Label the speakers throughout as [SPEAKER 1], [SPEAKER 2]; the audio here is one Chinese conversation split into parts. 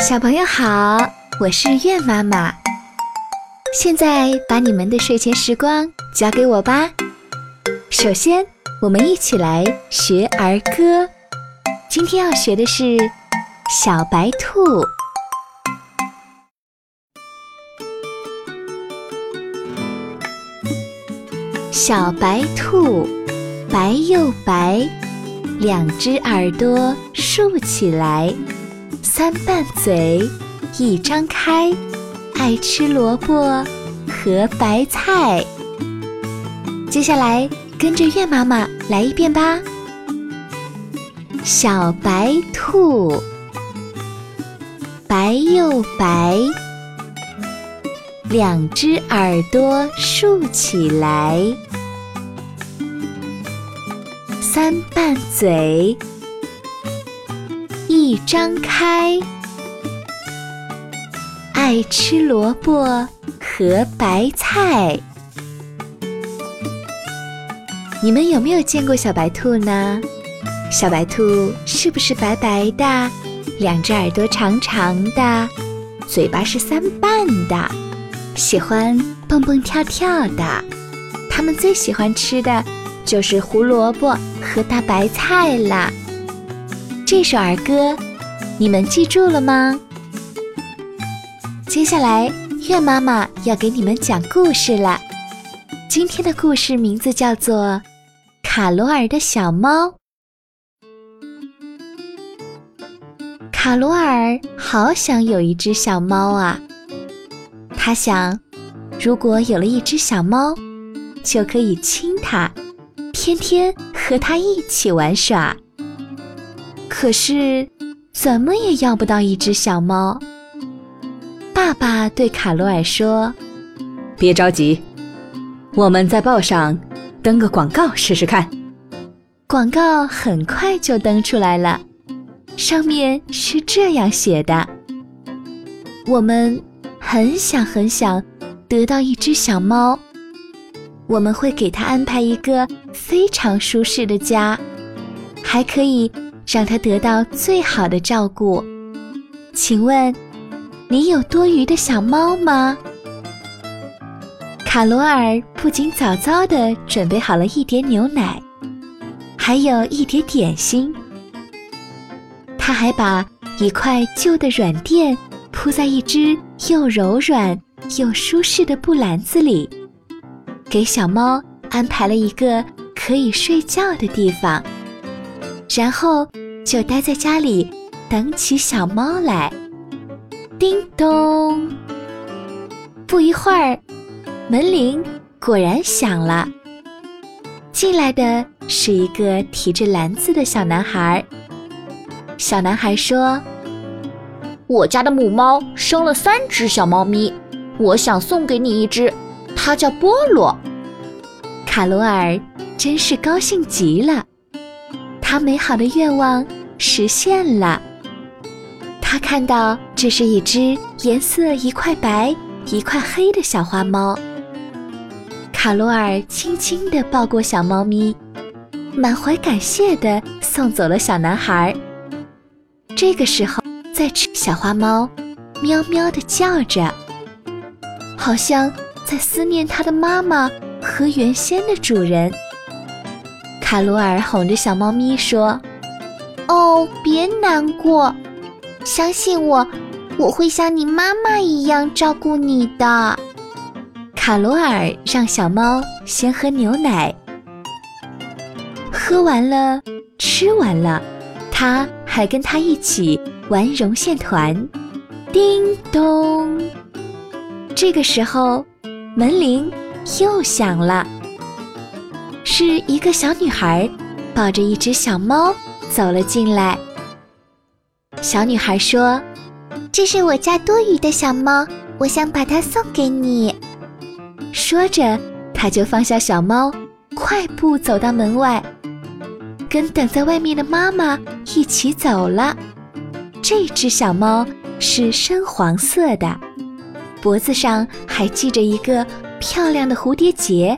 [SPEAKER 1] 小朋友好，我是月妈妈。现在把你们的睡前时光交给我吧。首先，我们一起来学儿歌。今天要学的是《小白兔》。小白兔，白又白，两只耳朵竖起来。三瓣嘴，一张开，爱吃萝卜和白菜。接下来跟着月妈妈来一遍吧。小白兔，白又白，两只耳朵竖起来，三瓣嘴。一张开，爱吃萝卜和白菜。你们有没有见过小白兔呢？小白兔是不是白白的，两只耳朵长长的，嘴巴是三瓣的，喜欢蹦蹦跳跳的？它们最喜欢吃的就是胡萝卜和大白菜啦。这首儿歌，你们记住了吗？接下来，月妈妈要给你们讲故事了。今天的故事名字叫做《卡罗尔的小猫》。卡罗尔好想有一只小猫啊！他想，如果有了一只小猫，就可以亲它，天天和它一起玩耍。可是，怎么也要不到一只小猫。爸爸对卡罗尔说：“
[SPEAKER 2] 别着急，我们在报上登个广告试试看。”
[SPEAKER 1] 广告很快就登出来了，上面是这样写的：“我们很想很想得到一只小猫，我们会给它安排一个非常舒适的家，还可以。”让它得到最好的照顾。请问，你有多余的小猫吗？卡罗尔不仅早早地准备好了一碟牛奶，还有一碟点心。他还把一块旧的软垫铺在一只又柔软又舒适的布篮子里，给小猫安排了一个可以睡觉的地方。然后就待在家里，等起小猫来。叮咚！不一会儿，门铃果然响了。进来的是一个提着篮子的小男孩。小男孩说：“
[SPEAKER 3] 我家的母猫生了三只小猫咪，我想送给你一只，它叫菠萝。”
[SPEAKER 1] 卡罗尔真是高兴极了。美好的愿望实现了。他看到这是一只颜色一块白一块黑的小花猫。卡罗尔轻轻地抱过小猫咪，满怀感谢地送走了小男孩。这个时候，在吃小花猫喵喵地叫着，好像在思念它的妈妈和原先的主人。卡罗尔哄着小猫咪说：“
[SPEAKER 4] 哦，别难过，相信我，我会像你妈妈一样照顾你的。”
[SPEAKER 1] 卡罗尔让小猫先喝牛奶，喝完了，吃完了，他还跟他一起玩绒线团。叮咚，这个时候，门铃又响了。是一个小女孩抱着一只小猫走了进来。小女孩说：“
[SPEAKER 4] 这是我家多余的小猫，我想把它送给你。”
[SPEAKER 1] 说着，她就放下小猫，快步走到门外，跟等在外面的妈妈一起走了。这只小猫是深黄色的，脖子上还系着一个漂亮的蝴蝶结。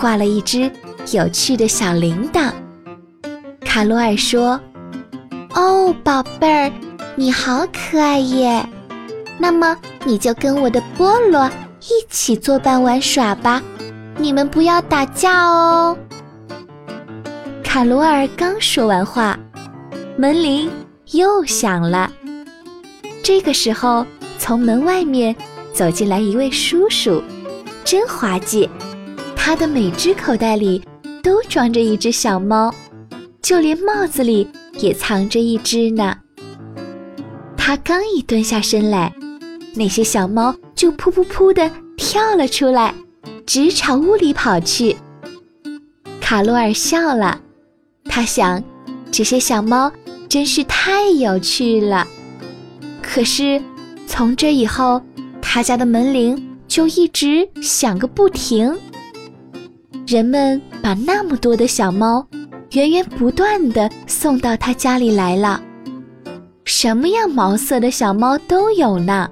[SPEAKER 1] 挂了一只有趣的小铃铛。卡罗尔说：“
[SPEAKER 4] 哦，宝贝儿，你好可爱耶！那么你就跟我的菠萝一起作伴玩耍吧，你们不要打架哦。”
[SPEAKER 1] 卡罗尔刚说完话，门铃又响了。这个时候，从门外面走进来一位叔叔，真滑稽，他的每只口袋里都装着一只小猫，就连帽子里也藏着一只呢。他刚一蹲下身来，那些小猫就噗噗噗的跳了出来，直朝屋里跑去。卡罗尔笑了，他想，这些小猫真是太有趣了。可是，从这以后，他家的门铃就一直响个不停。人们把那么多的小猫源源不断的送到他家里来了，什么样毛色的小猫都有呢。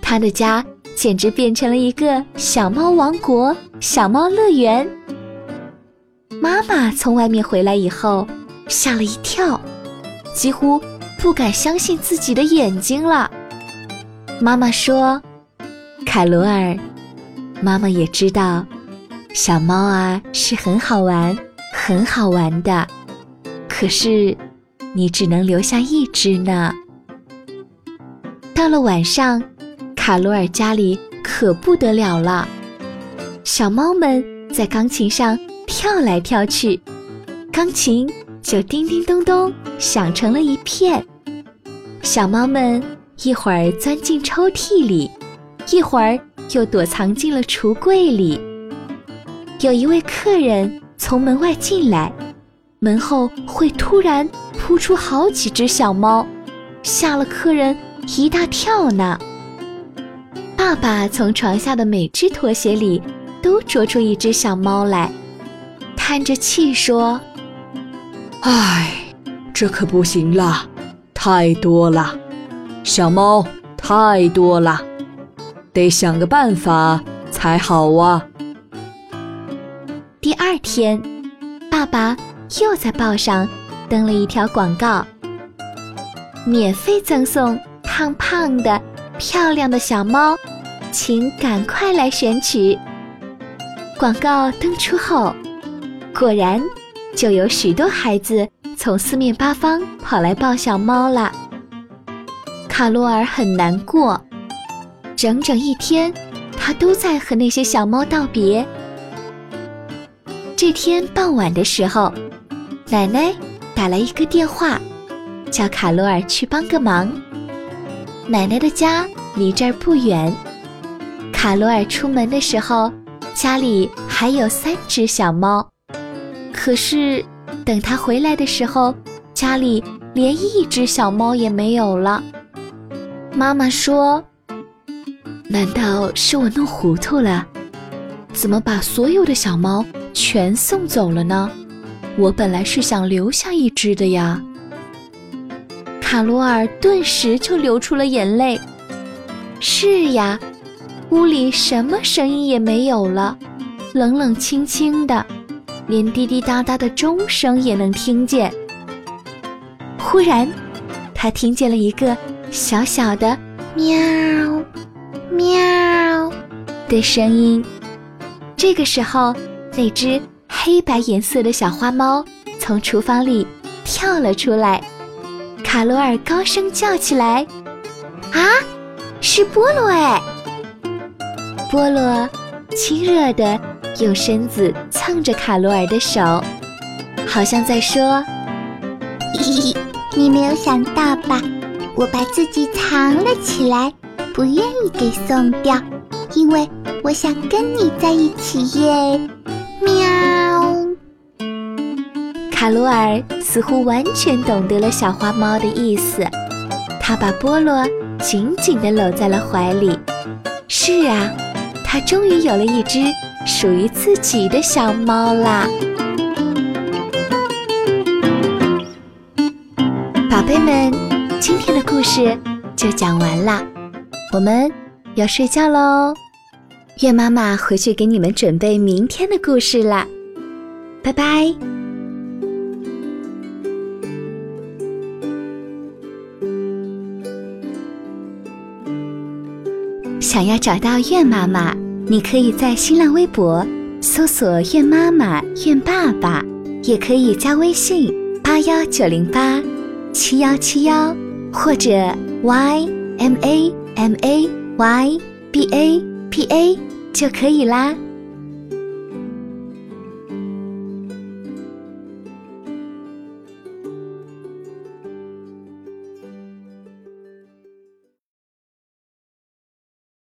[SPEAKER 1] 他的家简直变成了一个小猫王国、小猫乐园。妈妈从外面回来以后，吓了一跳，几乎。不敢相信自己的眼睛了。妈妈说：“凯罗尔，妈妈也知道，小猫啊是很好玩，很好玩的。可是，你只能留下一只呢。”到了晚上，卡罗尔家里可不得了了，小猫们在钢琴上跳来跳去，钢琴就叮叮咚咚响成了一片。小猫们一会儿钻进抽屉里，一会儿又躲藏进了橱柜里。有一位客人从门外进来，门后会突然扑出好几只小猫，吓了客人一大跳呢。爸爸从床下的每只拖鞋里都捉出一只小猫来，叹着气说：“
[SPEAKER 2] 唉，这可不行了。”太多了，小猫太多了，得想个办法才好啊！
[SPEAKER 1] 第二天，爸爸又在报上登了一条广告：免费赠送胖胖的、漂亮的小猫，请赶快来选取。广告登出后，果然就有许多孩子。从四面八方跑来抱小猫了，卡罗尔很难过，整整一天，他都在和那些小猫道别。这天傍晚的时候，奶奶打来一个电话，叫卡罗尔去帮个忙。奶奶的家离这儿不远，卡罗尔出门的时候，家里还有三只小猫，可是。等他回来的时候，家里连一只小猫也没有了。妈妈说：“难道是我弄糊涂了？怎么把所有的小猫全送走了呢？我本来是想留下一只的呀。”卡罗尔顿时就流出了眼泪。是呀，屋里什么声音也没有了，冷冷清清的。连滴滴答答的钟声也能听见。忽然，他听见了一个小小的“喵，喵”的声音。这个时候，那只黑白颜色的小花猫从厨房里跳了出来。卡罗尔高声叫起来：“
[SPEAKER 4] 啊，是菠萝哎！”
[SPEAKER 1] 菠萝亲热的。用身子蹭着卡罗尔的手，好像在说：“
[SPEAKER 4] 你没有想到吧？我把自己藏了起来，不愿意给送掉，因为我想跟你在一起耶。”喵。
[SPEAKER 1] 卡罗尔似乎完全懂得了小花猫的意思，他把菠萝紧紧地搂在了怀里。是啊，他终于有了一只。属于自己的小猫啦，宝贝们，今天的故事就讲完啦，我们要睡觉喽。愿妈妈回去给你们准备明天的故事啦拜拜。想要找到愿妈妈你可以在新浪微博搜索愿妈妈愿爸爸也可以加微信八幺九零八七幺七幺或者 ymamayba P A 就可以啦。